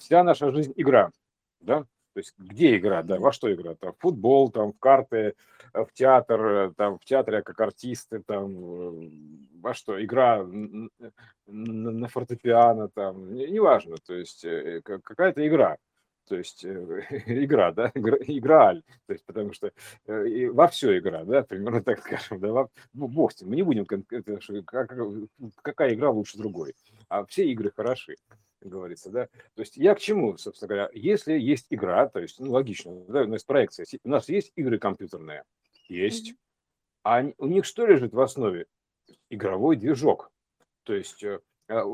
вся наша жизнь игра, да, то есть где игра, да, во что игра? Там, в футбол, там, в карты, э, в театр, э, там, в театре как артисты, там, э, во что? Игра на фортепиано, там, неважно, то есть какая-то игра. То есть игра, да, игра, то есть потому что во все игра, да, примерно так скажем, да, во, ну, бог мы не будем, какая игра лучше другой, а все игры хороши говорится, да. То есть я к чему, собственно говоря, если есть игра, то есть, ну, логично, да, у нас проекция, у нас есть игры компьютерные, есть, а у них что лежит в основе? Игровой движок. То есть э, а,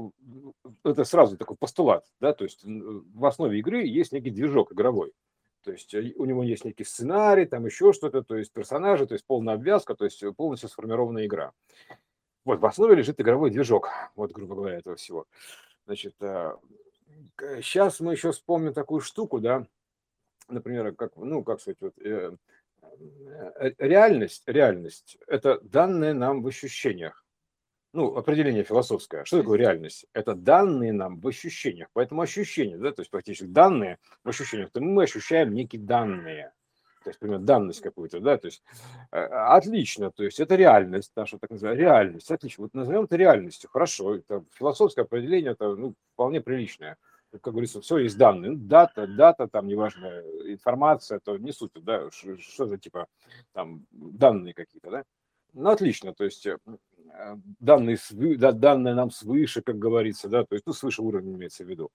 это сразу такой постулат, да, то есть в основе игры есть некий движок игровой. То есть э, у него есть некий сценарий, там еще что-то, то есть персонажи, то есть полная обвязка, то есть полностью сформированная игра. Вот в основе лежит игровой движок, вот, грубо говоря, этого всего. Значит, сейчас э, мы еще вспомним такую штуку, да, например, как, ну, как сказать, вот, э, э, реальность, реальность – это данные нам в ощущениях. Ну, определение философское. Что такое реальность? Это данные нам в ощущениях. Поэтому ощущения, да, то есть практически данные в ощущениях, то мы ощущаем некие данные то есть, например, данность какую-то, да, то есть э, отлично, то есть это реальность, наша так называемая реальность, отлично, вот назовем это реальностью, хорошо, это философское определение, это ну, вполне приличное, как говорится, все есть данные, ну, дата, дата, там, неважно, информация, то не суть, да, что, за типа там данные какие-то, да, ну, отлично, то есть э, данные, да, данные нам свыше, как говорится, да, то есть, ну, свыше уровня имеется в виду.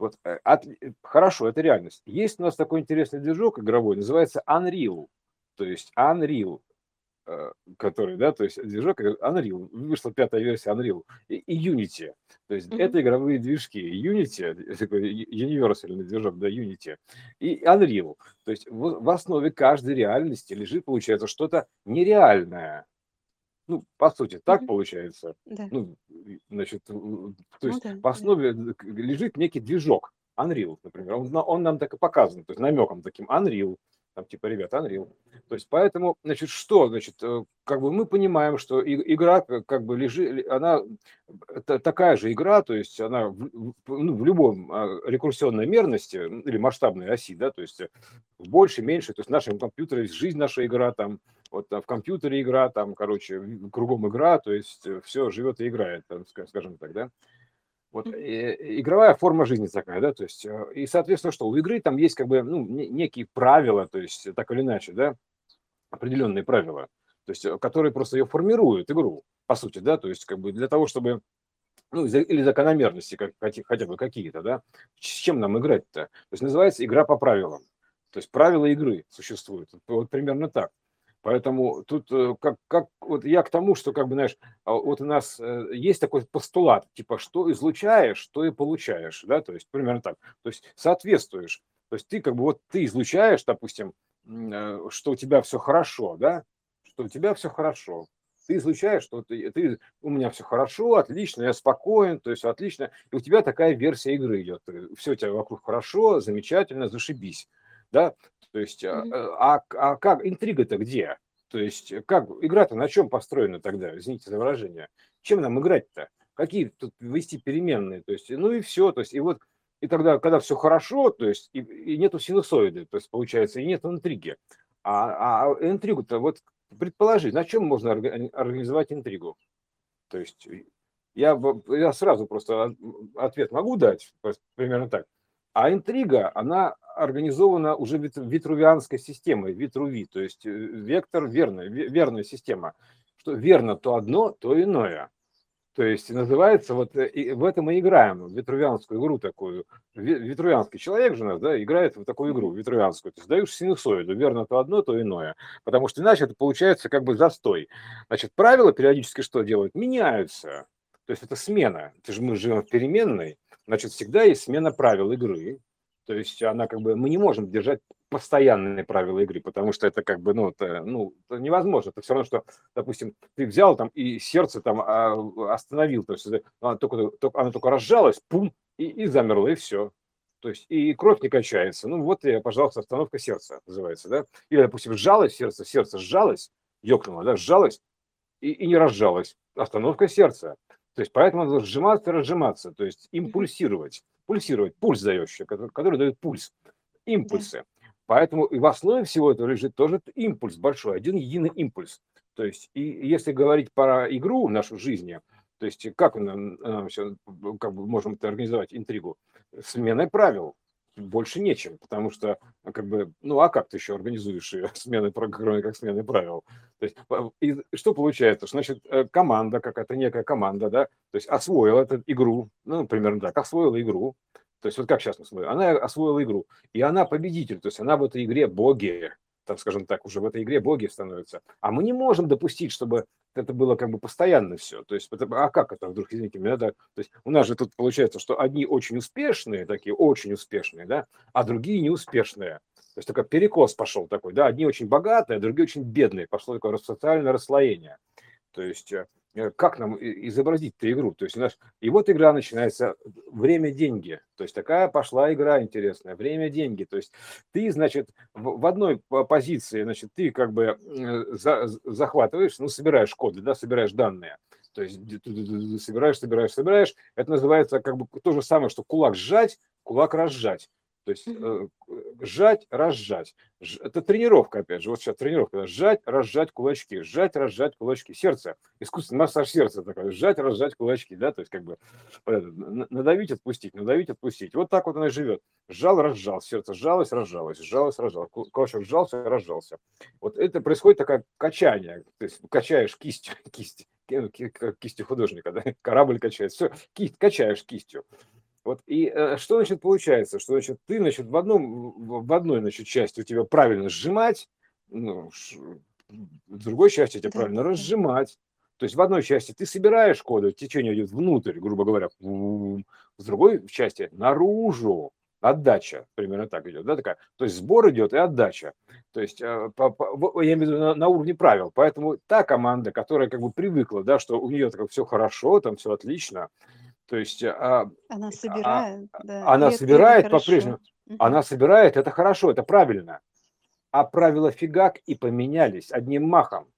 Вот, э, от, э, хорошо, это реальность. Есть у нас такой интересный движок игровой, называется Unreal. То есть Unreal, э, который, да, то есть движок Unreal, вышла пятая версия Unreal, и, Unity. То есть mm-hmm. это игровые движки. Unity, такой универсальный движок, да, Unity, и Unreal. То есть в, в основе каждой реальности лежит, получается, что-то нереальное. Ну, по сути, так получается. Да. Ну, значит, то ну есть да, в основе да. лежит некий движок, Unreal, например. Он, он нам так и показан, то есть намеком таким Unreal, там типа, ребят, Unreal. То есть поэтому, значит, что, значит, э, как бы мы понимаем, что игра как бы лежит, она такая же игра, то есть она в, ну, в любом а, рекурсионной мерности или масштабной оси, да, то есть в больше, меньше, то есть в нашем компьютере жизнь наша игра там, вот в компьютере игра, там, короче, кругом игра, то есть э, все живет и играет, там, скажем так, да. Вот э, игровая форма жизни такая, да, то есть, э, и, соответственно, что у игры там есть как бы, ну, некие правила, то есть, так или иначе, да, определенные правила, то есть, которые просто ее формируют, игру, по сути, да, то есть, как бы для того, чтобы, ну, или закономерности как, хотя бы какие-то, да, с чем нам играть-то? То есть, называется игра по правилам, то есть, правила игры существуют, вот примерно так. Поэтому тут э, как, как вот я к тому, что как бы знаешь, а вот у нас э, есть такой постулат, типа что излучаешь, то и получаешь, да, то есть примерно так. То есть соответствуешь. То есть ты как бы вот ты излучаешь, допустим, э, что у тебя все хорошо, да, что у тебя все хорошо. Ты излучаешь, что ты, ты у меня все хорошо, отлично, я спокоен, то есть отлично. И у тебя такая версия игры идет. Все у тебя вокруг хорошо, замечательно, зашибись да, то есть, mm-hmm. а, а как интрига-то где? То есть, как игра-то на чем построена тогда? Извините за выражение. Чем нам играть-то? Какие тут ввести переменные? То есть, ну и все. То есть, и вот и тогда, когда все хорошо, то есть и, и нету синусоиды, то есть получается, и нет интриги. А, а интригу-то вот предположи, на чем можно организовать интригу? То есть я, я сразу просто ответ могу дать, примерно так. А интрига, она организована уже витрувианской системой, витруви, то есть э, вектор верная, верная система. Что верно то одно, то иное. То есть называется, вот э, и в этом мы играем, в витрувианскую игру такую. Витрувианский человек же нас, да, играет в такую игру, витрувианскую. То есть даешь синусоиду, верно то одно, то иное. Потому что иначе это получается как бы застой. Значит, правила периодически что делают? Меняются. То есть это смена. Это же мы живем в переменной значит, всегда есть смена правил игры. То есть она как бы, мы не можем держать постоянные правила игры, потому что это как бы, ну, это, ну, это невозможно. Это все равно, что, допустим, ты взял там и сердце там а, остановил, то есть оно только, только, оно только разжалось, пум, и, и замерло, и все. То есть и кровь не качается. Ну вот, и, пожалуйста, остановка сердца называется, да? Или, допустим, сжалось сердце, сердце сжалось, ёкнуло, да, сжалось и, и не разжалось. Остановка сердца. То есть поэтому надо сжиматься разжиматься, то есть импульсировать. пульсировать, пульс дающий, который, который дает пульс, импульсы. Да. Поэтому и в основе всего этого лежит тоже импульс большой, один единый импульс. То есть, и если говорить про игру в нашу жизнь, то есть как мы нам все, как бы можем это организовать, интригу? Сменой правил больше нечем, потому что, как бы, ну а как ты еще организуешь ее смены, кроме как смены правил? То есть, и что получается? Значит, э, команда, какая-то некая команда, да, то есть освоила эту игру, ну, примерно так, освоила игру, то есть вот как сейчас мы смотрим, она освоила игру, и она победитель, то есть она в этой игре боги, так скажем так, уже в этой игре боги становятся. А мы не можем допустить, чтобы это было как бы постоянно все. То есть, а как это вдруг, извините меня, да? То есть у нас же тут получается, что одни очень успешные, такие очень успешные, да, а другие неуспешные. То есть такой перекос пошел такой, да, одни очень богатые, а другие очень бедные. Пошло такое социальное расслоение. То есть Э, как нам изобразить эту игру? То есть у нас, и вот игра начинается, время, деньги. То есть такая пошла игра интересная, время, деньги. То есть ты, значит, в, одной позиции, значит, ты как бы за, захватываешь, ну, собираешь коды, да, собираешь данные. То есть собираешь, собираешь, собираешь. Это называется как бы то же самое, что кулак сжать, кулак разжать. То есть э, сжать, разжать. Это тренировка, опять же. Вот сейчас тренировка. Сжать, разжать кулачки. Сжать, разжать кулачки. Сердце. Искусственный массаж сердца такой. Сжать, разжать кулачки. Да? То есть как бы надавить, отпустить, надавить, отпустить. Вот так вот она и живет. Сжал, разжал. Сердце сжалось, разжалось. Сжалось, разжалось. Кулачок сжался, разжался. Вот это происходит такое качание. То есть качаешь кисть, кисть кистью художника, да? корабль качает, все, кисть, качаешь кистью. Вот и э, что значит получается, что значит ты значит в одном в одной значит части у тебя правильно сжимать, ну, ш, в другой части у тебя да, правильно да. разжимать. То есть в одной части ты собираешь коды, течение идет внутрь, грубо говоря, в другой части наружу отдача, примерно так идет, да, такая. То есть сбор идет и отдача. То есть, э, по, по, я имею в виду на, на уровне правил. Поэтому та команда, которая как бы привыкла, да, что у нее так все хорошо, там все отлично, то есть а, Она а, собирает, да. она собирает по-прежнему, она собирает, это хорошо, это правильно. А правила фигак и поменялись одним махом.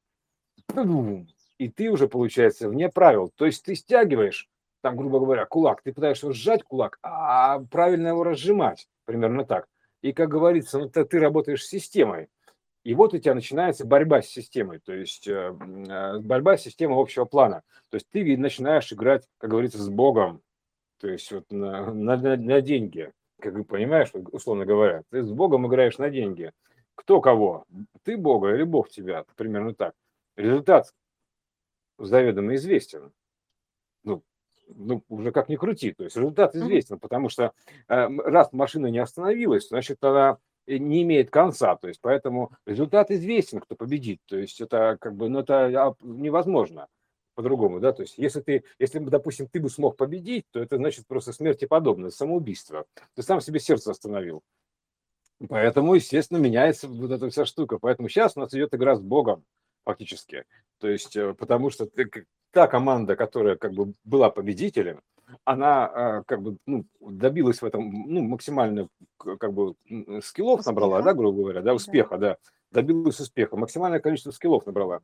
И ты уже, получается, вне правил. То есть ты стягиваешь, там, грубо говоря, кулак, ты пытаешься сжать кулак, а правильно его разжимать, примерно так. И, как говорится, ну, ты, ты работаешь с системой. И вот у тебя начинается борьба с системой, то есть э, э, борьба с системой общего плана. То есть ты начинаешь играть, как говорится, с Богом, то есть вот на, на, на деньги, как вы понимаешь, условно говоря. Ты с Богом играешь на деньги. Кто кого? Ты Бога или Бог тебя? Примерно так. Результат заведомо известен. Ну, ну, уже как ни крути. То есть результат известен, потому что э, раз машина не остановилась, значит, она не имеет конца, то есть поэтому результат известен, кто победит, то есть это как бы, ну это невозможно по-другому, да, то есть если ты, если, допустим, ты бы смог победить, то это значит просто смерти подобное, самоубийство, ты сам себе сердце остановил, поэтому, естественно, меняется вот эта вся штука, поэтому сейчас у нас идет игра с Богом, фактически, то есть э, потому что ты, та команда, которая как бы была победителем, она а, как бы ну, добилась в этом ну, максимально как бы скиллов успеха. набрала, да, грубо говоря, да, успеха, да. да, добилась успеха, максимальное количество скиллов набрала.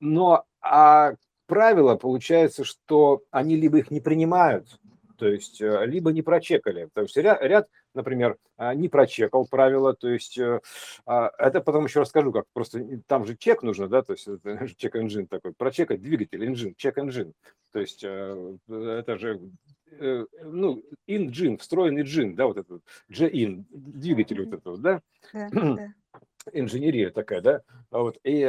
Но а правило получается, что они либо их не принимают, то есть э, либо не прочекали. То есть ряд, ряд например, а, не прочекал правила, то есть э, а, это потом еще расскажу, как просто там же чек нужно, да, то есть чек engine такой, прочекать двигатель, engine, чек engine, то есть э, это же ну, engine, встроенный джин, да, вот этот J-in, двигатель вот этого, да, инженерия такая, да, вот, и,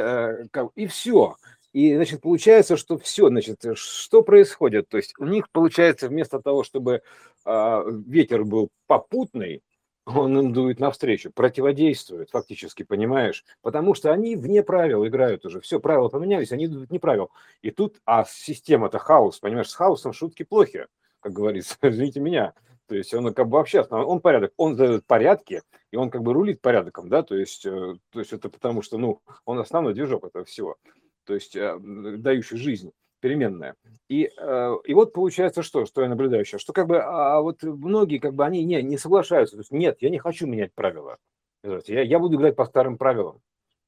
и все, и, значит, получается, что все, значит, что происходит? То есть у них получается вместо того, чтобы э, ветер был попутный, он им дует навстречу, противодействует фактически, понимаешь? Потому что они вне правил играют уже. Все, правила поменялись, они идут вне правил. И тут, а система-то хаос, понимаешь, с хаосом шутки плохи, как говорится, извините меня. То есть он как бы вообще, он порядок, он задает порядки, и он как бы рулит порядком, да, то есть, э, то есть это потому что, ну, он основной движок этого всего то есть э, дающий жизнь переменная. И, э, и вот получается что, что я наблюдаю сейчас, что как бы а вот многие как бы они не, не соглашаются, то есть нет, я не хочу менять правила, я, я буду играть по старым правилам,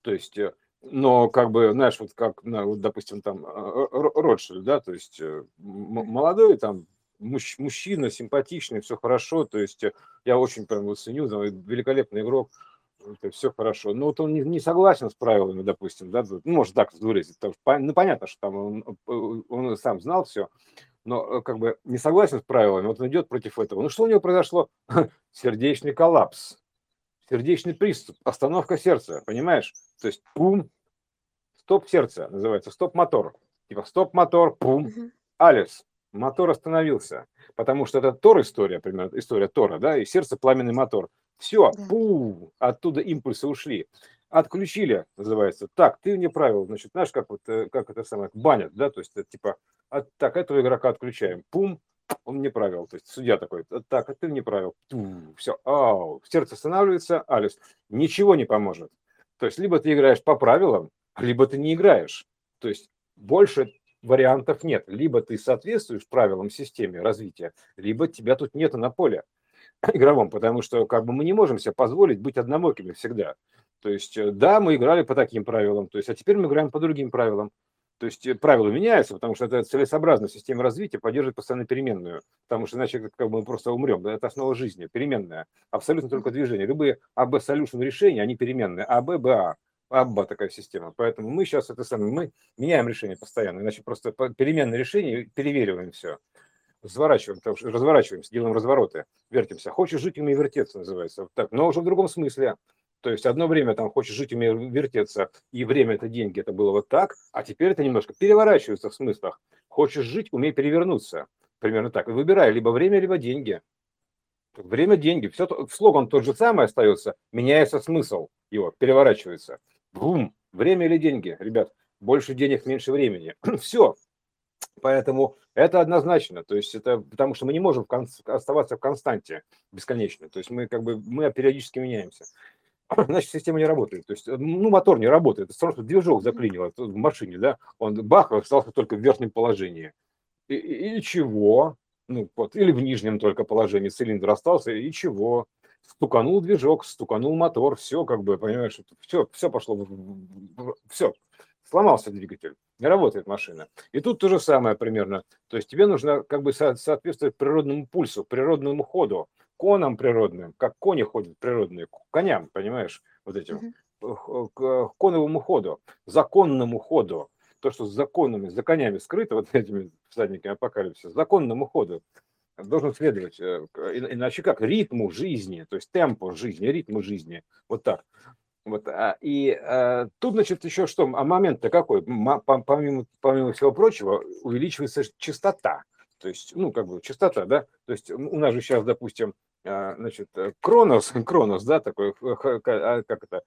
то есть, э, но как бы, знаешь, вот как, вот, допустим, там Ротшильд, да, то есть молодой там муж, мужчина, симпатичный, все хорошо, то есть я очень прям его ценю, великолепный игрок, это все хорошо. Но вот он не, не согласен с правилами, допустим, да, ну, может так выразить, ну, понятно, что там он, э, он сам знал все, но как бы не согласен с правилами, вот он идет против этого. Ну, что у него произошло? Сердечный коллапс, сердечный приступ, остановка сердца, понимаешь? То есть, пум, стоп сердца называется, стоп мотор. Типа стоп мотор, пум, Алис, мотор остановился, потому что это Тор история, примерно, история Тора, да, и сердце пламенный мотор. Все, да. пу, оттуда импульсы ушли. Отключили, называется. Так, ты не правил, значит, знаешь, как вот, э, как это самое, банят, да, то есть, это, типа, от, так, этого игрока отключаем, пум, он не правил, то есть судья такой, так, а ты не правил, все, ау, сердце останавливается, Алис, ничего не поможет. То есть, либо ты играешь по правилам, либо ты не играешь. То есть, больше вариантов нет. Либо ты соответствуешь правилам системы развития, либо тебя тут нету на поле игровом, потому что как бы мы не можем себе позволить быть однобокими всегда. То есть, э, да, мы играли по таким правилам, то есть, а теперь мы играем по другим правилам. То есть э, правила меняются, потому что это целесообразно система развития поддерживать постоянно переменную, потому что иначе как бы мы просто умрем. Это основа жизни, переменная. Абсолютно только движение. Любые АБ-солюшн решения, они переменные. АБ, БА. Абба такая система. Поэтому мы сейчас это самое, мы меняем решение постоянно, иначе просто переменное решение, перевериваем все. Разворачиваем, разворачиваемся, делаем развороты, вертимся. Хочешь жить, умей вертеться, называется. Так, но уже в другом смысле. То есть одно время там хочешь жить, умей вертеться, и время это деньги, это было вот так, а теперь это немножко переворачивается в смыслах. Хочешь жить, умей перевернуться. Примерно так. Выбирай либо время, либо деньги. Время, деньги. Все, слоган тот же самый остается, меняется смысл его, переворачивается. Бум, время или деньги, ребят, больше денег, меньше времени. Все. Поэтому это однозначно. То есть это потому что мы не можем оставаться в константе бесконечно. То есть мы как бы мы периодически меняемся. Значит, система не работает. То есть, ну, мотор не работает. Это просто движок заклинило в машине, да, он бах, остался только в верхнем положении. И, и, и чего? Ну, вот, или в нижнем только положении цилиндр остался, и чего? стуканул движок, стуканул мотор, все как бы, понимаешь, все, все пошло, все, сломался двигатель, не работает машина. И тут то же самое примерно. То есть тебе нужно как бы соответствовать природному пульсу, природному ходу, конам природным, как кони ходят природные, коням, понимаешь, вот этим, к коновому ходу, законному ходу. То, что с законами, за конями скрыто, вот этими всадниками апокалипсиса, законному ходу должен следовать, э, иначе как, ритму жизни, то есть темпу жизни, ритму жизни, вот так. Вот, а, и а, тут, значит, еще что, а момент-то какой? Помимо, помимо всего прочего, увеличивается частота, то есть, ну, как бы, частота, да, то есть у нас же сейчас, допустим, а, значит, Кронос, Кронос, да, такой, как это,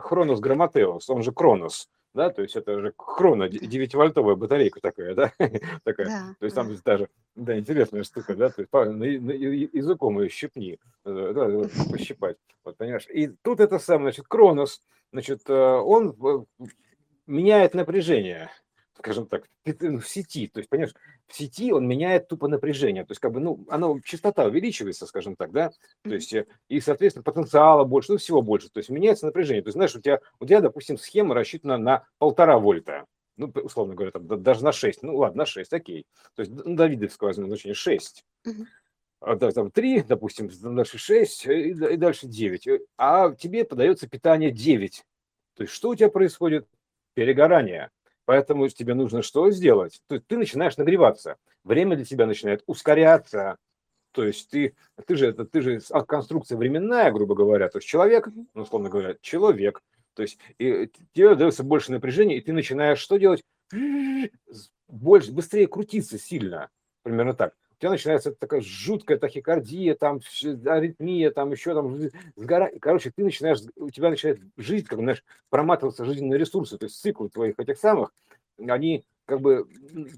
Хронос Грамотеус, он же Кронос, да, то есть это же хроно, 9-вольтовая батарейка такая, да, такая, да, то есть там да. даже, да, интересная штука, да, то есть на, на, языком ее щипни, э, да, пощипать, вот, понимаешь, и тут это самое, значит, Кронос, значит, э, он э, меняет напряжение, скажем так, в сети. То есть, понимаешь, в сети он меняет тупо напряжение. То есть, как бы, ну, оно, частота увеличивается, скажем так, да, то есть, э, и, соответственно, потенциала больше, ну, всего больше. То есть, меняется напряжение. То есть, знаешь, у тебя, у тебя, допустим, схема рассчитана на полтора вольта. Ну, условно говоря, там, даже на 6. Ну, ладно, на 6, окей. То есть, ну, Давидовского возьмем значение 6. А, да, там 3, допустим, дальше 6 и, и дальше 9. А тебе подается питание 9. То есть, что у тебя происходит? Перегорание. Поэтому тебе нужно что сделать? То есть ты начинаешь нагреваться. Время для тебя начинает ускоряться. То есть ты, ты же, это, ты же от конструкции временная, грубо говоря. То есть человек, ну, условно говоря, человек. То есть и тебе дается больше напряжения, и ты начинаешь что делать? Больше, быстрее крутиться сильно. Примерно так у тебя начинается такая жуткая тахикардия, там аритмия, там еще там сгора... Короче, ты начинаешь, у тебя начинает жизнь, как знаешь, проматываться жизненные ресурсы, то есть цикл твоих этих самых, они как бы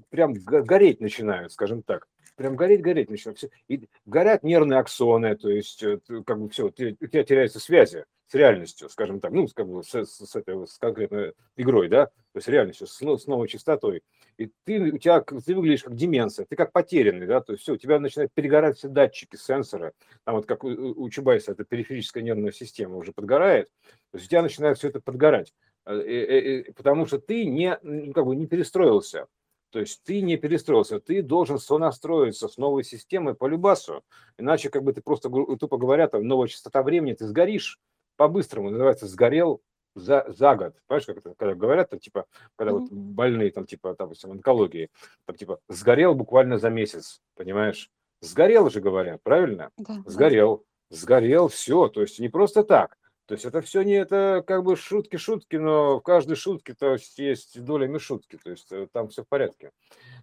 прям гореть начинают, скажем так. Прям гореть, гореть начинают. И горят нервные аксоны, то есть э, как бы все, у тебя теряются связи с реальностью, скажем так, ну, как бы с, с, с этой с конкретной игрой, да, то есть реальностью, с, с новой частотой. И ты, у тебя, ты выглядишь как деменция, ты как потерянный, да, то есть все, у тебя начинают перегорать все датчики, сенсоры, там вот как у, у Чубайса, это периферическая нервная система уже подгорает, то есть у тебя начинает все это подгорать, э, потому что ты не, ну, как бы не перестроился, То есть ты не перестроился, ты должен сонастроиться с новой системой по любасу. Иначе, как бы ты просто, тупо говоря, там новая частота времени, ты сгоришь по-быстрому. Называется «сгорел за, за год. Понимаешь, как это, когда говорят, там, типа, когда mm-hmm. вот больные, там, типа, в онкологии, там, типа, сгорел буквально за месяц, понимаешь? Сгорел же, говорят, правильно? Да, сгорел, да. сгорел, все, то есть не просто так. То есть это все не это как бы шутки-шутки, но в каждой шутке то есть, есть доля шутки, то есть э, там все в порядке.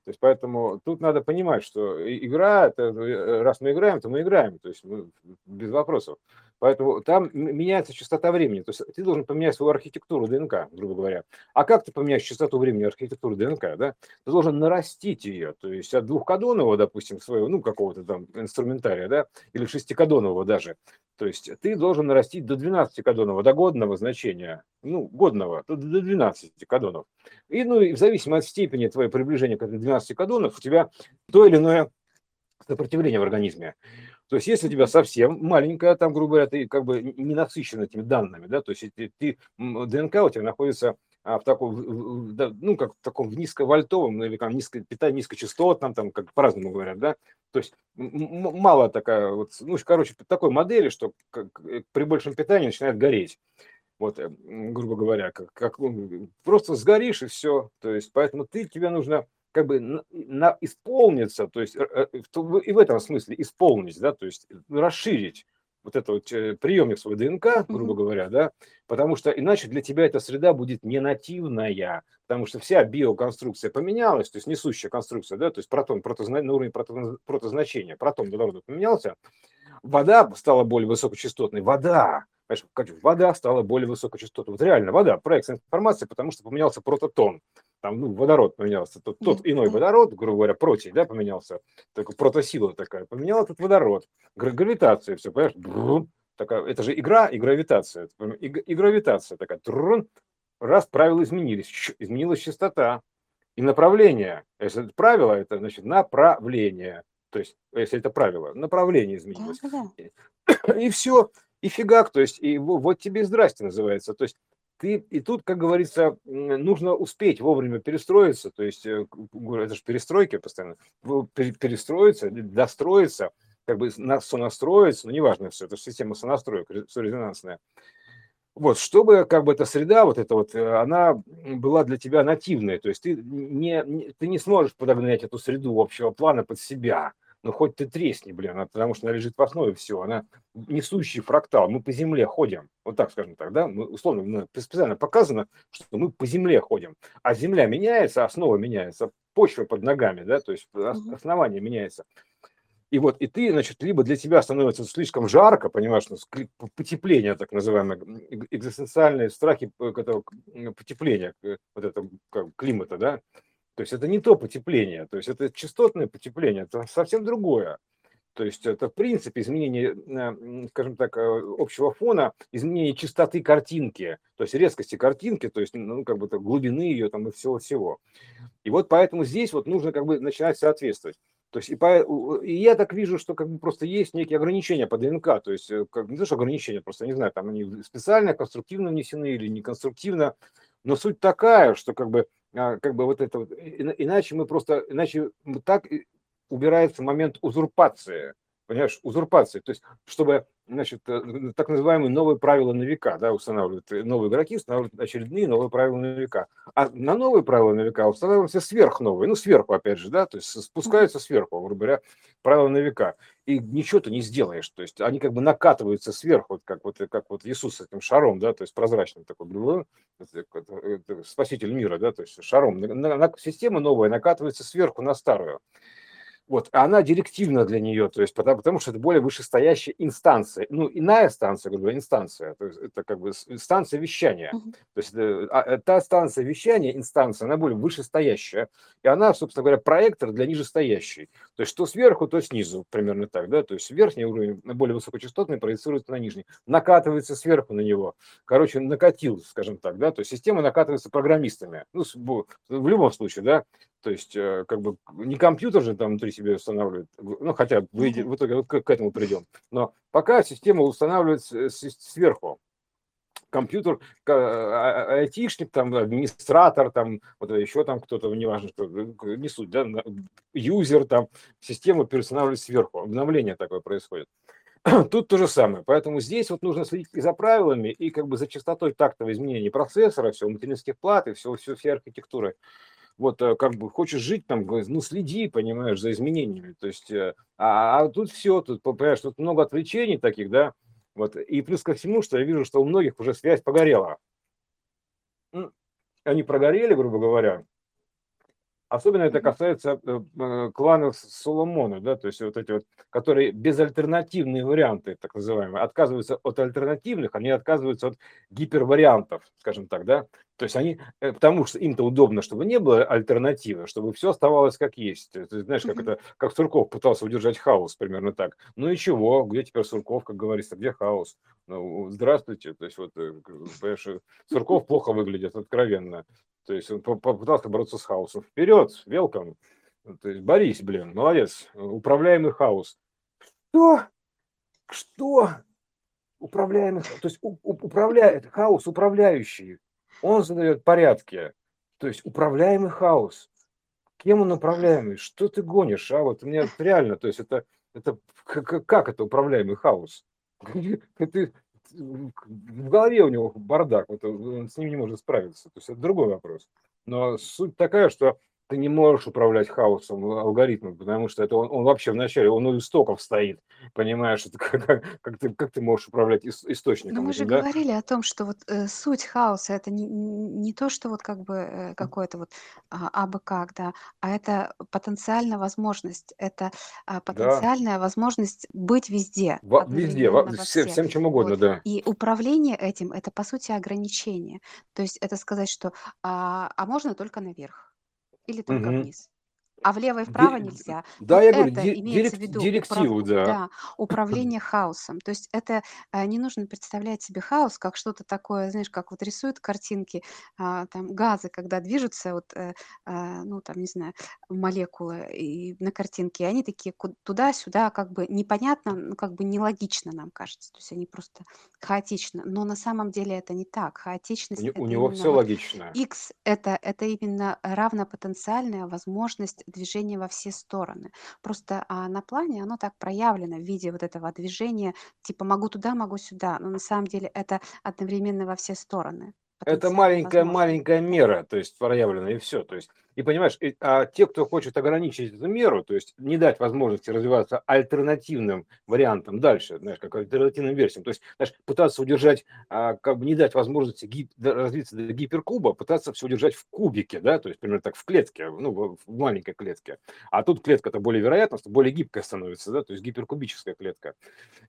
То есть поэтому тут надо понимать, что игра, это, э, раз мы играем, то мы играем, то есть мы, без вопросов. Поэтому там меняется частота времени. То есть ты должен поменять свою архитектуру ДНК, грубо говоря. А как ты поменяешь частоту времени архитектуры ДНК? Да? Ты должен нарастить ее. То есть от двухкадонового, допустим, своего, ну, какого-то там инструментария, да, или шестикадонового даже. То есть ты должен нарастить до 12-кадонного, до годного значения, ну, годного, до 12 кадонов. И, ну, и в зависимости от степени твоего приближения к 12 кадонов, у тебя то или иное сопротивление в организме. То есть, если у тебя совсем маленькая, там, грубо говоря, ты как бы не насыщен этими данными, да, то есть ты, ты ДНК у тебя находится а, в таком, ну, как в таком низковольтовом или там низко, питание низкочастотном, там, как по-разному говорят, да, то есть мало такая вот, ну, короче, такой модели, что как, э, при большем питании начинает гореть. Вот, э, грубо говоря, как, как просто сгоришь и все. То есть, поэтому ты, тебе нужно как бы на, на исполниться, то есть э, и в этом смысле исполнить, да, то есть расширить вот это вот э, приемник свой ДНК, грубо mm-hmm. говоря, да, потому что иначе для тебя эта среда будет не нативная, потому что вся биоконструкция поменялась, то есть несущая конструкция, да, то есть протон, протозна, на уровне протозначения, протон водорода поменялся, вода стала более высокочастотной, вода, понимаешь, вода стала более высокочастотной, вот реально вода, проекция информации, потому что поменялся прототон, там, ну, водород поменялся, тот, тот иной водород, грубо говоря, против, да, поменялся, такая протосила такая, поменял этот водород, гравитация, все, понимаешь, брум, такая, это же игра и гравитация, и, и гравитация такая, трун, раз правила изменились, изменилась частота и направление, если это правило, это значит направление, то есть, если это правило, направление изменилось, и все, и фигак, то есть, и вот тебе здрасте называется, то есть, ты и тут, как говорится, нужно успеть вовремя перестроиться, то есть э, это же перестройки постоянно, перестроиться, достроиться, как бы сонастроиться, ну неважно все, это система сонастроек, все резонансная. Вот, чтобы как бы эта среда, вот эта вот, э, она была для тебя нативной, то есть ты не, ты не сможешь подогнать эту среду общего плана под себя, ну хоть ты тресни, блин, потому что она лежит в основе всего, она несущий фрактал, мы по земле ходим, вот так скажем так, да, мы, условно, специально показано, что мы по земле ходим, а земля меняется, основа меняется, почва под ногами, да, то есть основание меняется. И вот, и ты, значит, либо для тебя становится слишком жарко, понимаешь, потепление, так называемое, экзистенциальные страхи этого потепления, вот этого как, климата, да, то есть это не то потепление, то есть это частотное потепление, это совсем другое. То есть это в принципе изменение, э, скажем так, э, общего фона, изменение частоты картинки, то есть резкости картинки, то есть ну, как бы глубины ее там и всего-всего. И вот поэтому здесь вот нужно как бы начинать соответствовать. То есть и, по, и я так вижу, что как бы просто есть некие ограничения по ДНК, то есть э, как, не то, что ограничения, просто не знаю, там они специально, конструктивно внесены или не конструктивно, но суть такая, что как бы как бы вот это вот, иначе мы просто, иначе так убирается момент узурпации, понимаешь, узурпации, то есть чтобы значит, э, так называемые новые правила на века, да, устанавливают э, новые игроки, устанавливают очередные новые правила на века. А на новые правила на века устанавливаются сверхновые, ну, сверху, опять же, да, то есть спускаются сверху, грубо говоря, правила на века. И ничего ты не сделаешь, то есть они как бы накатываются сверху, вот как вот, как вот Иисус с этим шаром, да, то есть прозрачным такой, спаситель мира, да, то есть шаром. Система новая накатывается сверху на старую. Вот, она директивна для нее, то есть потому, потому что это более вышестоящая инстанция. Ну, иная станция, говорю, инстанция, то есть это как бы станция вещания. То есть это, а, э, та станция вещания, инстанция, она более вышестоящая, и она, собственно говоря, проектор для нижестоящей. То есть что сверху, то снизу, примерно так, да, то есть верхний уровень более высокочастотный проецируется на нижний, накатывается сверху на него. Короче, накатил, скажем так, да, то есть система накатывается программистами, ну, в любом случае, да, то есть, э, как бы, не компьютер же там внутри себе устанавливает, ну, хотя в, в итоге вот к, к этому придем. Но пока система устанавливается сверху, компьютер, а, айтишник, там, администратор, там, вот еще там кто-то, неважно, что, не суть, да, юзер, там, систему переустанавливать сверху, обновление такое происходит. Тут то же самое. Поэтому здесь вот нужно следить и за правилами, и как бы за частотой тактового изменения процессора, все, материнских плат и все, все, все архитектуры. Вот э, как бы хочешь жить там, ну следи, понимаешь, за изменениями. То есть, э, а, а тут все, тут, понимаешь, тут много отвлечений таких, да, вот. И плюс ко всему, что я вижу, что у многих уже связь погорела. Они прогорели, грубо говоря, Особенно это касается э, э, кланов Соломона, да, то есть вот эти вот, которые безальтернативные варианты, так называемые, отказываются от альтернативных, они отказываются от гипервариантов, скажем так, да, то есть они, э, потому что им-то удобно, чтобы не было альтернативы, чтобы все оставалось как есть. Ты знаешь, как это, как Сурков пытался удержать хаос, примерно так. Ну и чего, где теперь Сурков, как говорится, где хаос? Ну, здравствуйте, то есть вот, понимаешь, Сурков плохо выглядит, откровенно. То есть он попытался бороться с хаосом. Вперед, велкам. То есть борись, блин, молодец. Управляемый хаос. Что? Что? Управляемый, то есть управляет хаос, управляющий. Он задает порядки. То есть управляемый хаос. Кем он управляемый? Что ты гонишь? А вот мне реально, то есть это, это как это управляемый хаос? Ты, в голове у него бардак, вот он с ним не может справиться. То есть это другой вопрос. Но суть такая, что ты не можешь управлять хаосом алгоритмом, потому что это он, он вообще вначале, он у истоков стоит, понимаешь, это как, как, как, ты, как ты можешь управлять ис, источником. Но мы же да? говорили о том, что вот э, суть хаоса это не, не то, что вот как бы э, какое-то вот а, абы как, да, а это потенциальная возможность, это а, потенциальная да. возможность быть везде. Во, везде, во, все, всем чем угодно, вот. да. И управление этим это по сути ограничение. То есть это сказать, что а, а можно только наверх или только Мгм. вниз. А влево и вправо нельзя. Да, Вот я говорю, это ди- имеется в дирек- виду управ... директиву, да. да, управление хаосом. То есть это э, не нужно представлять себе хаос как что-то такое, знаешь, как вот рисуют картинки, а, там газы, когда движутся, вот, э, а, ну там, не знаю, молекулы и на картинке, они такие туда-сюда, как бы непонятно, ну как бы нелогично нам кажется. То есть они просто хаотично. Но на самом деле это не так. У, Хаотичность у это него все логично. X это, это именно равнопотенциальная возможность движения во все стороны. Просто а, на плане оно так проявлено в виде вот этого движения, типа могу туда, могу сюда, но на самом деле это одновременно во все стороны. Это маленькая маленькая мера, то есть проявлена и все, то есть и понимаешь, а те, кто хочет ограничить эту меру, то есть не дать возможности развиваться альтернативным вариантам дальше, знаешь, как альтернативным версиям, то есть, знаешь, пытаться удержать, а, как бы не дать возможности гип, развиться до гиперкуба, пытаться все удержать в кубике, да, то есть, примерно так, в клетке, ну, в маленькой клетке. А тут клетка-то более вероятность, более гибкая становится, да, то есть гиперкубическая клетка.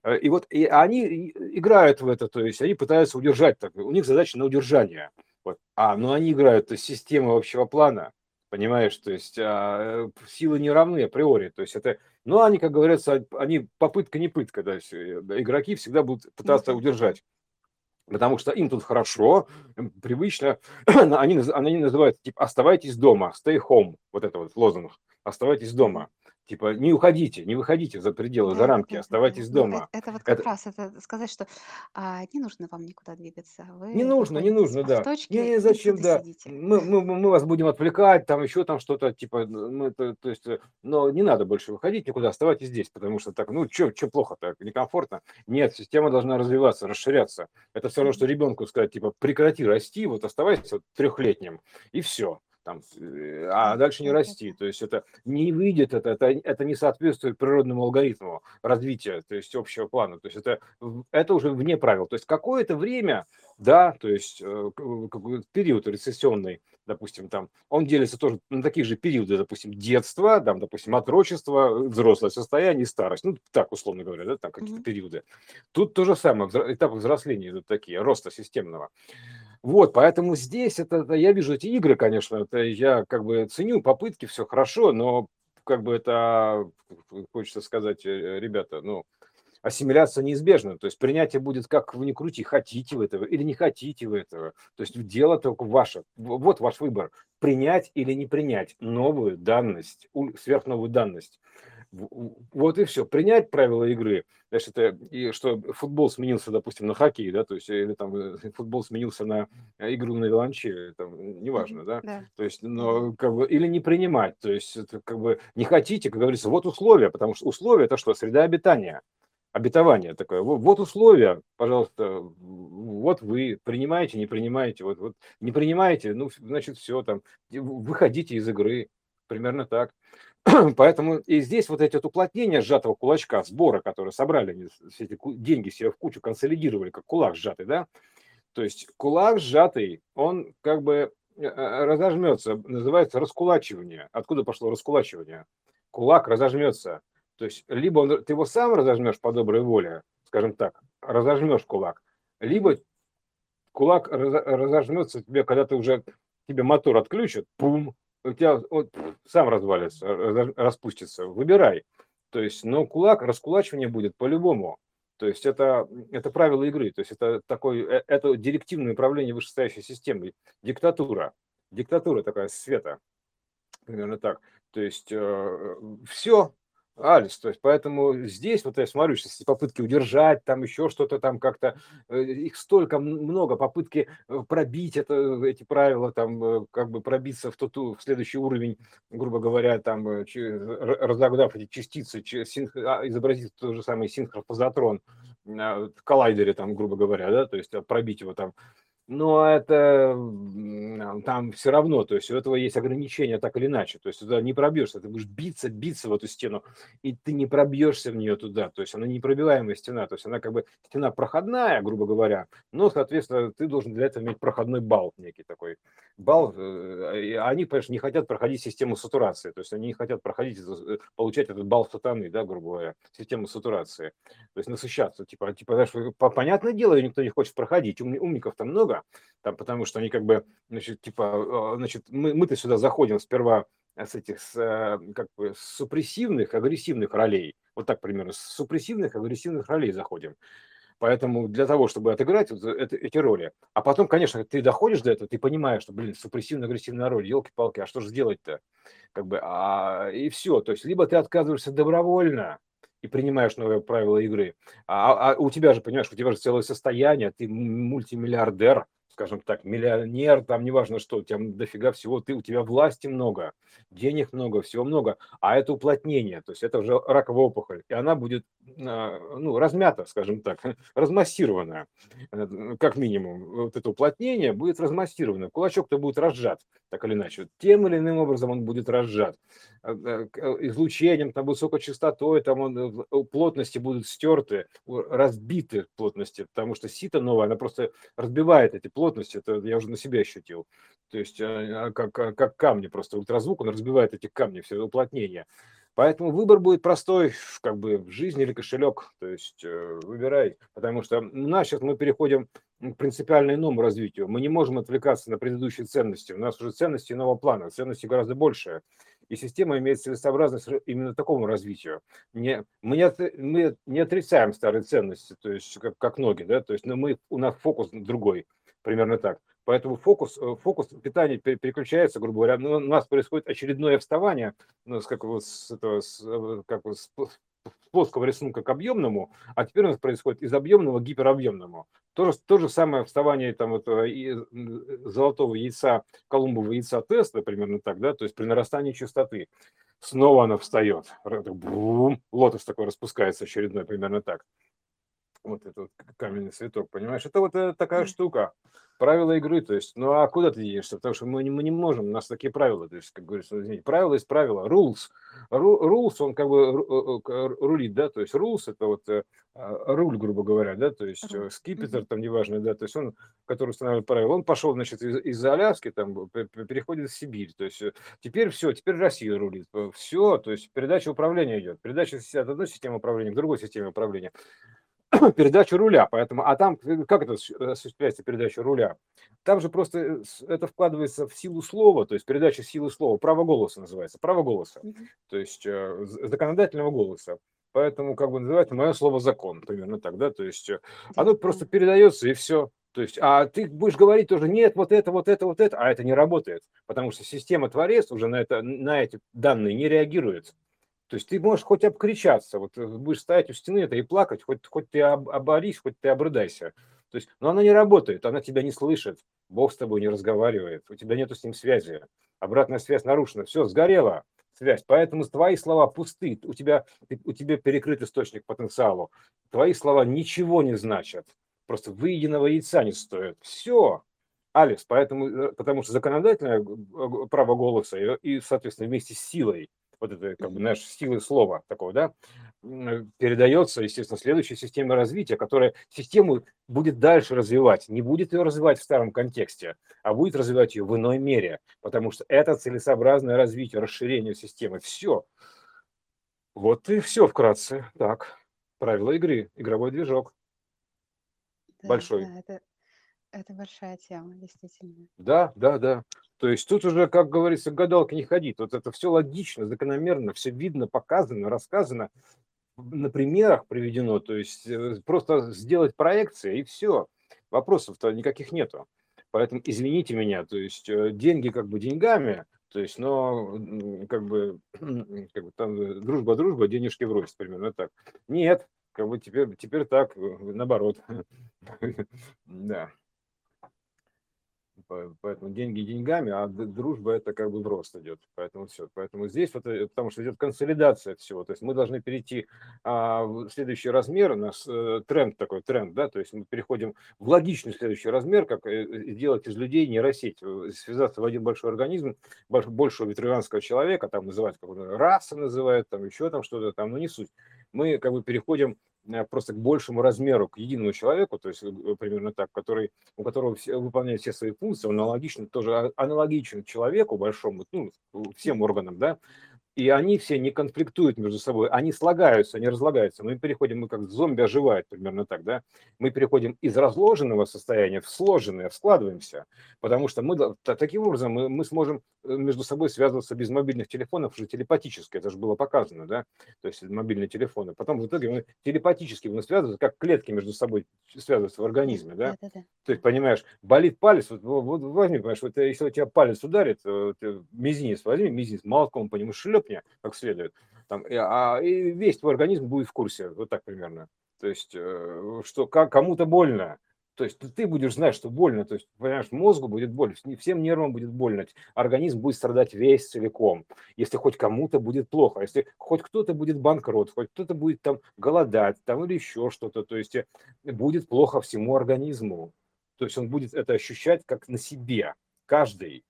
Э, и вот и они играют в это, то есть они пытаются удержать, так, у них задача на удержание. Вот. А, ну они играют то есть, системы общего плана, Понимаешь, то есть а, э, силы не равны априори. То есть это, ну, они, как говорится, они попытка не пытка. Да, игроки всегда будут пытаться удержать. Потому что им тут хорошо, привычно. Они, они называют, типа, оставайтесь дома, stay home. Вот это вот лозунг. Оставайтесь дома. Типа, не уходите, не выходите за пределы, за рамки, оставайтесь. Ну, дома. это, это вот как Это, раз это сказать, что а, не нужно вам никуда двигаться. не Вы нужно, не нужно, да. точке Не, не, зачем, да. сидите. Мы, мы, мы вас будем отвлекать, там еще там что-то, типа, мы, то, то есть, э, но не надо больше выходить никуда, оставайтесь здесь, потому что так, ну, что плохо-то, некомфортно? Нет, система должна развиваться, расширяться. Это все равно, что ребенку сказать, типа, прекрати расти, вот оставайся вот трехлетним, и все там, э, а дальше не расти. То есть это не выйдет, это, это, это не соответствует природному алгоритму развития, то есть общего плана. То есть это, это уже вне правил. То есть какое-то время, да, то есть э, период рецессионный, допустим, там, он делится тоже на такие же периоды, допустим, детства, там, допустим, отрочество, взрослое состояние и старость. Ну, так, условно говоря, да, там какие-то mm-hmm. периоды. Тут то же самое, этапы взросления идут такие, роста системного. Вот, поэтому здесь это, это я вижу эти игры, конечно, это я как бы ценю попытки, все хорошо, но как бы это, хочется сказать, э, ребята, ну, ассимиляция неизбежна. То есть принятие будет, как вы не крути, хотите вы этого или не хотите вы этого. То есть дело только ваше. Вот ваш выбор. Принять или не принять новую данность, сверхновую данность. Вот и все. Принять правила игры, значит, это, и что футбол сменился, допустим, на хоккей, да, то есть, или там э, футбол сменился на игру на виолончели, там, неважно, да, Да. то есть, но, как бы, или не принимать, то есть, это, как бы, не хотите, как говорится, вот условия, потому что условия – это что, среда обитания, обетование такое. Вот, вот условия, пожалуйста, вот вы принимаете, не принимаете, вот, вот не принимаете, ну, значит, все там, выходите из игры, примерно так. Поэтому и здесь вот эти вот уплотнения сжатого кулачка, сбора, которые собрали они все эти деньги себе в кучу, консолидировали, как кулак сжатый, да, то есть кулак сжатый, он как бы э, э, разожмется, называется раскулачивание. Откуда пошло раскулачивание? Кулак разожмется. То есть либо он, ты его сам разожмешь по доброй воле, скажем так, разожмешь кулак, либо кулак разожмется тебе, когда ты уже тебе мотор отключат, пум, у тебя вот, сам развалится, распустится. Выбирай. То есть, но кулак, раскулачивание будет по-любому. То есть это, это правило игры, то есть это такой, э, это директивное управление вышестоящей системой, диктатура, диктатура такая света, примерно так. То есть э, все, Алис, то есть поэтому здесь вот я смотрю, сейчас попытки удержать, там еще что-то там как-то, э, их столько много, попытки э, пробить это, эти правила, там э, как бы пробиться в, тот, в следующий уровень, грубо говоря, там разогнав эти частицы, а, изобразить тот же самый синхропозотрон в коллайдере, там, грубо говоря, да, то есть пробить его там но это там все равно, то есть у этого есть ограничения так или иначе, то есть туда не пробьешься, ты будешь биться, биться в эту стену, и ты не пробьешься в нее туда, то есть она непробиваемая стена, то есть она как бы стена проходная, грубо говоря, но, соответственно, ты должен для этого иметь проходной балл некий такой. Балл, э, они, конечно, не хотят проходить систему сатурации, то есть они не хотят проходить, э, получать этот балл сатаны, да, грубо говоря, систему сатурации, то есть насыщаться, типа, типа, знаешь, понятное дело, никто не хочет проходить, умников там много, там, потому что они как бы, значит, типа, значит, мы, мы-то сюда заходим сперва с этих, с, э, как бы, с супрессивных, агрессивных ролей, вот так примерно, с супрессивных, агрессивных ролей заходим. Поэтому для того, чтобы отыграть вот это, эти роли. А потом, конечно, ты доходишь до этого, ты понимаешь, что, блин, супрессивно-агрессивная роль, елки-палки, а что же сделать-то? Как бы, а, и все. То есть, либо ты отказываешься добровольно, и принимаешь новые правила игры. А, а, а у тебя же, понимаешь, у тебя же целое состояние, ты мультимиллиардер, скажем так, миллионер, там неважно что, у тебя дофига всего, ты, у тебя власти много, денег много, всего много, а это уплотнение, то есть это уже раковая опухоль, и она будет а, ну, размята, скажем так, размассирована, э, как минимум. Вот это уплотнение будет размассировано, кулачок-то будет разжат, так или иначе. Тем или иным образом он будет разжат. Э, э, излучением, там, высокой частотой, там он, плотности будут стерты, разбиты плотности, потому что сито новое, она просто разбивает эти плотности, плотность, это я уже на себя ощутил. То есть а, а, как, а, как камни, просто ультразвук, он разбивает эти камни, все уплотнения. Поэтому выбор будет простой, как бы жизнь или кошелек, то есть э, выбирай, потому что у нас сейчас мы переходим к принципиально иному развитию. Мы не можем отвлекаться на предыдущие ценности. У нас уже ценности иного плана, ценности гораздо больше. И система имеет целесообразность именно такому развитию. Не, мы, не, мы не отрицаем старые ценности, то есть как, как ноги, да, то есть но мы, у нас фокус другой примерно так. Поэтому фокус, э, фокус питания переключается, грубо говоря, ну, у нас происходит очередное вставание ну, с, как, с, этого, с, э, как, с плоского рисунка к объемному, а теперь у нас происходит из объемного к гиперобъемному. То же, то же самое вставание там, вот, и, золотого яйца, колумбового яйца теста, примерно так, да, то есть при нарастании частоты. Снова она встает, бум, лотос такой распускается очередной, примерно так вот этот каменный цветок, понимаешь? Это вот э, такая штука, правила игры, то есть, ну а куда ты денешься? Потому что мы не, мы не можем, у нас такие правила, то есть, как говорится, извините, правила есть правила, rules. Rules, он как бы э, э, рулит, да, то есть rules это вот а, руль, грубо говоря, да, то есть скипетр там неважно, да, то есть он, который устанавливает правила, он пошел, значит, из, из Аляски, там, переходит в Сибирь, то есть теперь все, теперь Россия рулит, все, то есть передача управления идет, передача от одной системы управления к другой системе управления. передачу руля. Поэтому, а там э, как это осуществляется передача руля? Там же просто э, это вкладывается в силу слова, то есть передача силы слова, право голоса называется, право голоса, то есть э, законодательного голоса. Поэтому как бы называется мое слово закон, примерно так, да, то есть оно просто передается и все. То есть, а ты будешь говорить тоже, нет, вот это, вот это, вот это, а это не работает, потому что система творец уже на, это, на эти данные не реагирует. То есть ты можешь хоть обкричаться, вот будешь стоять у стены это и плакать, хоть, хоть ты об, оборись, хоть ты обрыдайся. То есть, но она не работает, она тебя не слышит, Бог с тобой не разговаривает, у тебя нету с ним связи, обратная связь нарушена, все, сгорело связь. Поэтому твои слова пусты, у тебя, у тебя перекрыт источник потенциалу. Твои слова ничего не значат, просто выеденного яйца не стоят. Все, Алекс, поэтому, э, потому что законодательное э, право голоса и, соответственно, вместе с силой вот это, как бы, знаешь, силы слова такого, да, передается, естественно, следующей системе развития, которая систему будет дальше развивать, не будет ее развивать в старом контексте, а будет развивать ее в иной мере, потому что это целесообразное развитие, расширение системы. Все. Вот и все вкратце. Так, правила игры, игровой движок. Да, Большой. да, это, это большая тема, действительно. Да, да, да. То есть тут уже, как говорится, гадалки не ходить. Вот это все логично, закономерно, все видно, показано, рассказано, на примерах приведено. То есть э, просто сделать проекции и все. Вопросов-то никаких нету. Поэтому извините меня, то есть э, деньги как бы деньгами, то есть, но как бы, как бы там э, дружба, дружба, денежки врозь, примерно так. Нет, как бы теперь, теперь так, наоборот. Да поэтому деньги деньгами, а дружба это как бы в рост идет, поэтому все, поэтому здесь вот, э, потому что идет консолидация всего, то есть мы должны перейти а, в следующий размер, у нас а, тренд такой, тренд, да, то есть мы переходим в логичный следующий размер, как э, сделать из людей нейросеть, связаться в один большой организм, большого ветеранского человека, там называют, как раса называют, там еще там что-то там, но не суть. Мы как бы переходим Э, просто к большему размеру, к единому человеку, то есть э, примерно так, который, у которого все, выполняет все свои функции, он аналогичен, тоже а, аналогичен человеку большому, ну, всем органам, да, и они все не конфликтуют между собой, они слагаются, они разлагаются. Мы переходим, мы как зомби оживает, примерно так, да? Мы переходим из разложенного состояния в сложенное, в складываемся, потому что мы таким образом мы, мы сможем э, между собой связываться без мобильных телефонов уже телепатически, это же было показано, да? То есть мобильные телефоны. Потом в итоге мы телепатически мы связываемся, как клетки между собой связываются в организме, да? да, да, да. То есть, понимаешь, болит палец, вот, вот возьми, понимаешь, вот если у тебя палец ударит, вот, мизинец возьми, мизинец, молотком по нему шлеп, степени, как следует, там, а и весь твой организм будет в курсе, вот так примерно. То есть, э, что как, кому-то больно, то есть ты будешь знать, что больно, то есть, понимаешь, мозгу будет больно, всем нервам будет больно, организм будет страдать весь целиком, если хоть кому-то будет плохо, если хоть кто-то будет банкрот, хоть кто-то будет там голодать, там или еще что-то, то есть э, будет плохо всему организму, то есть он будет это ощущать как на себе, каждый,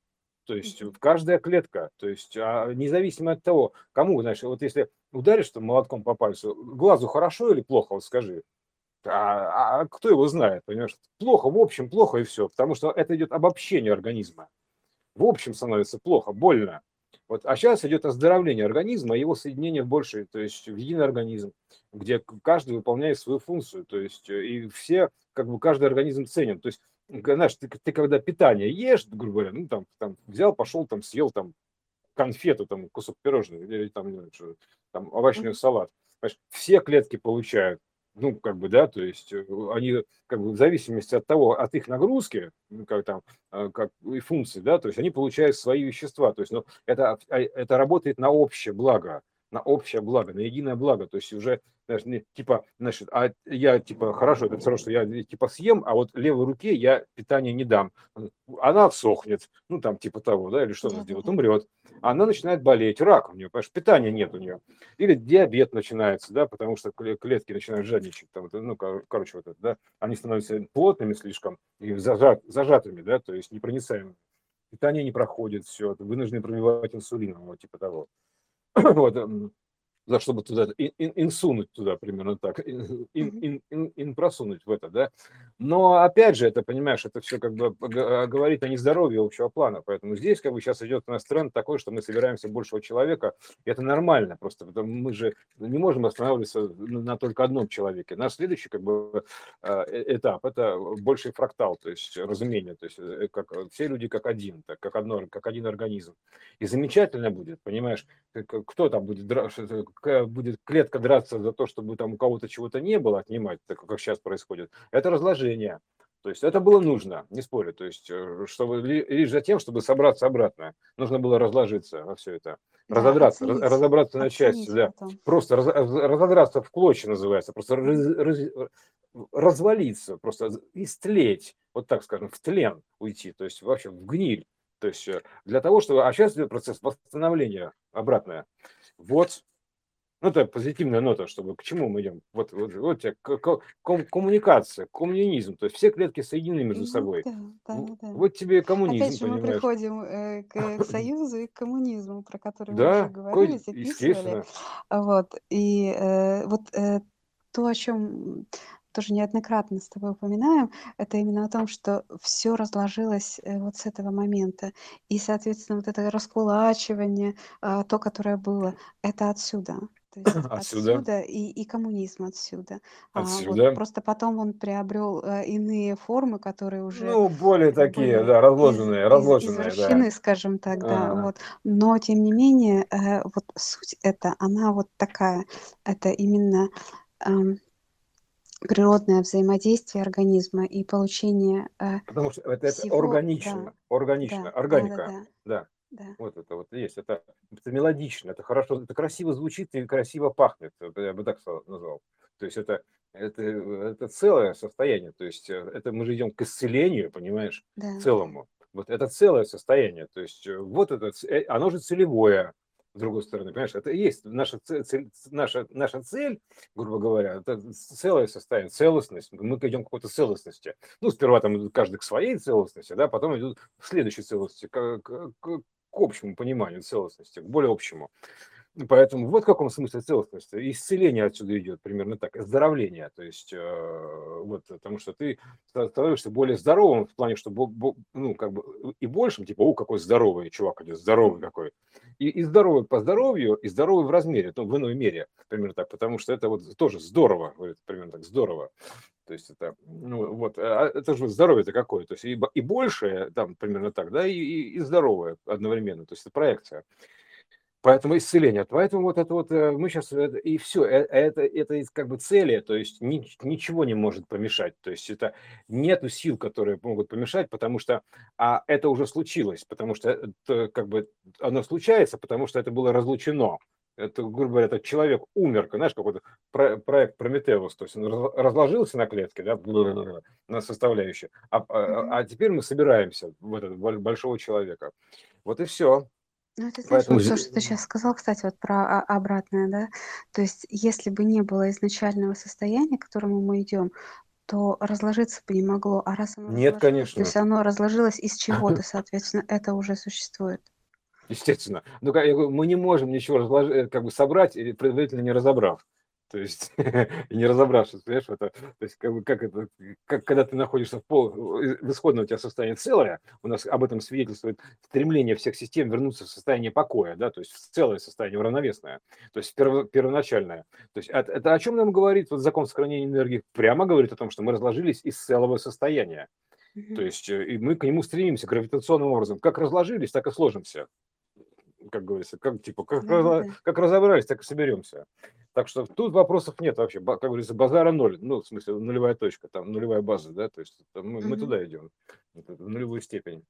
то есть каждая клетка, то есть а, независимо от того, кому, знаешь, вот если ударишь там молотком по пальцу, глазу хорошо или плохо, вот скажи, а, а кто его знает, понимаешь? Плохо, в общем, плохо и все, потому что это идет обобщение организма. В общем становится плохо, больно. Вот, а сейчас идет оздоровление организма, его соединение в больший, то есть в единый организм, где каждый выполняет свою функцию, то есть э, и все, как бы каждый организм ценен. То есть знаешь, ты, ты когда питание ешь, грубо говоря, ну там, там взял, пошел, там съел там конфету, там кусок пирожного или там, знаю, там овощной салат. Понимаешь, все клетки получают, ну, как бы, да, то есть э, они, как бы, в зависимости от того, от их нагрузки, ну, как там, э, как и функции, да, то есть они получают свои вещества, то есть, ну, это, а, это работает на общее благо, на общее благо, на единое благо. То есть уже, знаешь, не, типа, значит, а я, типа, хорошо, это все равно, что я, типа, съем, а вот левой руке я питание не дам. Она отсохнет, ну, там, типа того, да, или что она сделает, умрет. Она начинает болеть, рак у нее, что питания нет у нее. Или диабет начинается, да, потому что клетки начинают жадничать, там, ну, короче, вот это, да, они становятся плотными слишком и зажат, зажатыми, да, то есть непроницаемыми. Питание не проходит, все, вынуждены пробивать инсулином, вот, типа того. Вот, за чтобы туда ин, инсунуть туда примерно так, ин, ин, ин, ин просунуть в это, да. Но опять же, это, понимаешь, это все как бы говорит о нездоровье общего плана, поэтому здесь как бы сейчас идет у нас тренд такой, что мы собираемся большего человека, и это нормально просто, потому мы же не можем останавливаться на только одном человеке. Наш следующий как бы э, э, этап – это больший фрактал, то есть разумение, то есть э, как, все люди как один, так, как, одно, как один организм. И замечательно будет, понимаешь, кто там будет будет клетка драться за то, чтобы там у кого-то чего-то не было, отнимать, так как сейчас происходит, это разложение. То есть это было нужно, не спорю. То есть, э, чтобы лишь за тем, чтобы собраться обратно, нужно было разложиться во все это, Да, разодраться, раз- оценить, разобраться на части, да. потом. Просто раз- раз- разодраться в клочья называется, просто раз- раз- развалиться, просто истлеть, вот так скажем, в тлен уйти, то есть вообще в гниль. То есть э, для того, чтобы... А сейчас идет процесс восстановления обратное. Вот ну, это позитивная нота, чтобы к чему мы идем. Вот, вот, вот тебе ком- коммуникация, коммунизм. То есть все клетки соединены между Ну собой. да, да, да. Вот тебе коммунизм, Опять же, мы понимаешь? приходим э, к союзу и к коммунизму, про который мы уже Да, говорили, записывали. Вот. И э, вот э, то, о чем тоже неоднократно с тобой упоминаем, это именно о том, что все разложилось э, вот с этого момента. И, соответственно, вот это раскулачивание, а, то, которое было, это отсюда. То есть Отсюда, отсюда и, и коммунизм отсюда. А, вот. отсюда. Просто потом он приобрел э, иные формы, которые уже Ну, более такие, да, из, разложенные, из, разложенные, да. извращены, скажем так, да, А, вот. Но тем не менее, э, вот суть эта, она вот такая, это именно эм, природное взаимодействие организма и получение э, Потому что это, это всего, да, органично, органично, да, да, да, органика, да, да. Да. Вот это вот есть. Это, это мелодично, это хорошо, это красиво звучит и красиво пахнет. Я бы так назвал. То есть это, это, это целое состояние. То есть э, это мы же идем к исцелению, понимаешь, Да, целому. Вот это целое состояние. То есть э, вот это, э, оно же целевое, с другой стороны, понимаешь, это и есть наша цель, цель- наша, наша цель, грубо говоря, это целое состояние, целостность. Мы идем к какой-то целостности. Ну, сперва там идут каждый к своей целостности, да, потом идут к следующей целостности, к, к- к- общему пониманию целостности, к более общему. Поэтому вот в каком смысле целостности. Исцеление отсюда идет примерно так, оздоровление. То есть, э, вот, потому что ты ста- становишься более здоровым в плане, что, бо- бо- ну, как бы и большим, типа, о, какой здоровый чувак идет, здоровый какой. И, и здоровый по здоровью, и здоровый в размере, ну, в иной мере, примерно так, потому что это вот тоже здорово, говорит, примерно так, здорово. То есть это, ну, вот, а это же здоровье-то какое, то есть и, и большее, там, примерно так, да, и, и, и здоровое одновременно, то есть это проекция. Поэтому исцеление. Поэтому вот это вот э, мы сейчас и все, это это из как бы цели, то есть ни- ничего не может помешать. То есть это нету сил, которые могут помешать, потому что а это уже случилось, потому что это как бы оно случается, потому что это было разлучено. Это, грубо говоря, этот человек умер, знаешь, какой-то про- проект Прометеус, то есть он раз- разложился на клетке, да, на составляющие, а, а- Мгм. а теперь мы собираемся в этот боль- большого человека. Вот и все. Ну, ты знаешь, Поэтому вот то, что ты сейчас сказал, кстати, вот про а- обратное, да, то есть если бы не было изначального состояния, к которому мы идем, то разложиться бы не могло, а раз оно нет, разложилось, то конечно. есть оно разложилось из чего-то, соответственно, это уже существует. Естественно. Ну, как я говорю, мы не можем ничего разложить, как бы собрать, предварительно не разобрав. То есть, не разобравшись, понимаешь, это, то есть, как, как это, как, когда ты находишься в, пол, в исходном у тебя состоянии целое, у нас об этом свидетельствует стремление всех систем вернуться в состояние покоя, да, то есть в целое состояние уравновесное, то есть перво, первоначальное. То есть это, это о чем нам говорит вот закон сохранения энергии? Прямо говорит о том, что мы разложились из целого состояния. То есть э, и мы к нему стремимся гравитационным образом. Как разложились, так и сложимся как говорится, как типа как, Да, разо- да. как разобрались, так и соберемся. Так что тут вопросов нет вообще, как говорится, базара ноль, ну, в смысле, нулевая точка, там, нулевая база, да, то есть это мы, мы Мгм. туда идем, в нулевую степень.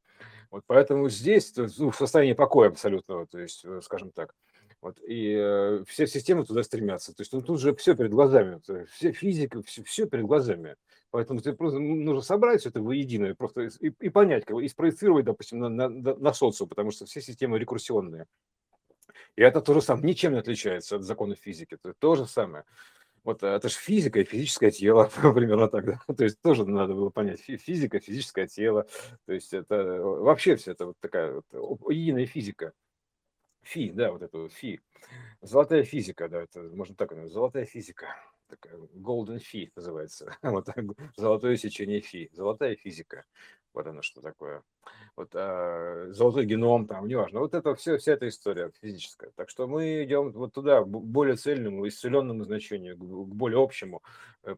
Вот поэтому здесь ну, в состоянии покоя абсолютного, то есть, э, скажем так. Вот, и э, все системы туда стремятся. То есть ну, тут же все перед глазами, есть все физика, все, все перед глазами. Поэтому тебе просто ну, нужно собрать все это воедино и просто и, и понять, как и спроецировать, допустим, на, на, на социум, потому что все системы рекурсионные. И это тоже самое, ничем не отличается от законов физики. Это то же самое. Вот э, это же физика и физическое тело, примерно так, да. То есть тоже надо было понять. Фи- Физика, физическое тело. То есть это э, вообще все это вот такая вот единая физика. Фи, да, вот вот фи. Золотая физика, да, это можно так назвать. Золотая физика. Такая golden фи называется. Вот золотое сечение фи. Золотая физика. Вот оно что такое. Вот а, золотой геном, там, неважно. Вот это все, вся эта история физическая. Так что мы идем вот туда, к более цельному, исцеленному значению, к, более общему,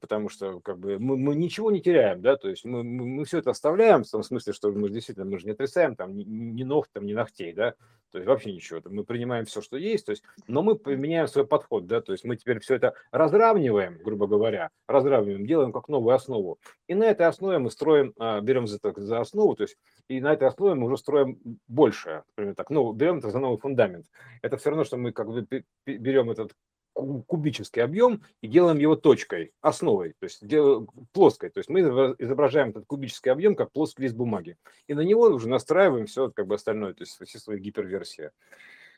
потому что как бы мы, мы ничего не теряем, да, то есть мы, мы, мы все это оставляем, в том смысле, что мы действительно, мы же не отрицаем там ни, ни ног, там, ни ногтей, да, то есть вообще ничего. Мы принимаем все, что есть, то есть, но мы поменяем свой подход, да, то есть мы теперь все это разравниваем, грубо говоря, разравниваем, делаем как новую основу. И на этой основе мы строим, а, берем за, за основу, то есть и на этой основе мы уже строим больше, например, так, ну, берем это за новый фундамент. Это все равно, что мы как бы берем этот кубический объем и делаем его точкой, основой, то есть плоской. То есть мы изображаем этот кубический объем как плоский лист бумаги. И на него уже настраиваем все как бы остальное, то есть все свои гиперверсии.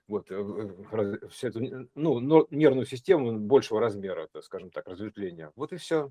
Вот, э, всю эту ну, нервную систему большего размера, так скажем так, разветвления. Вот и все.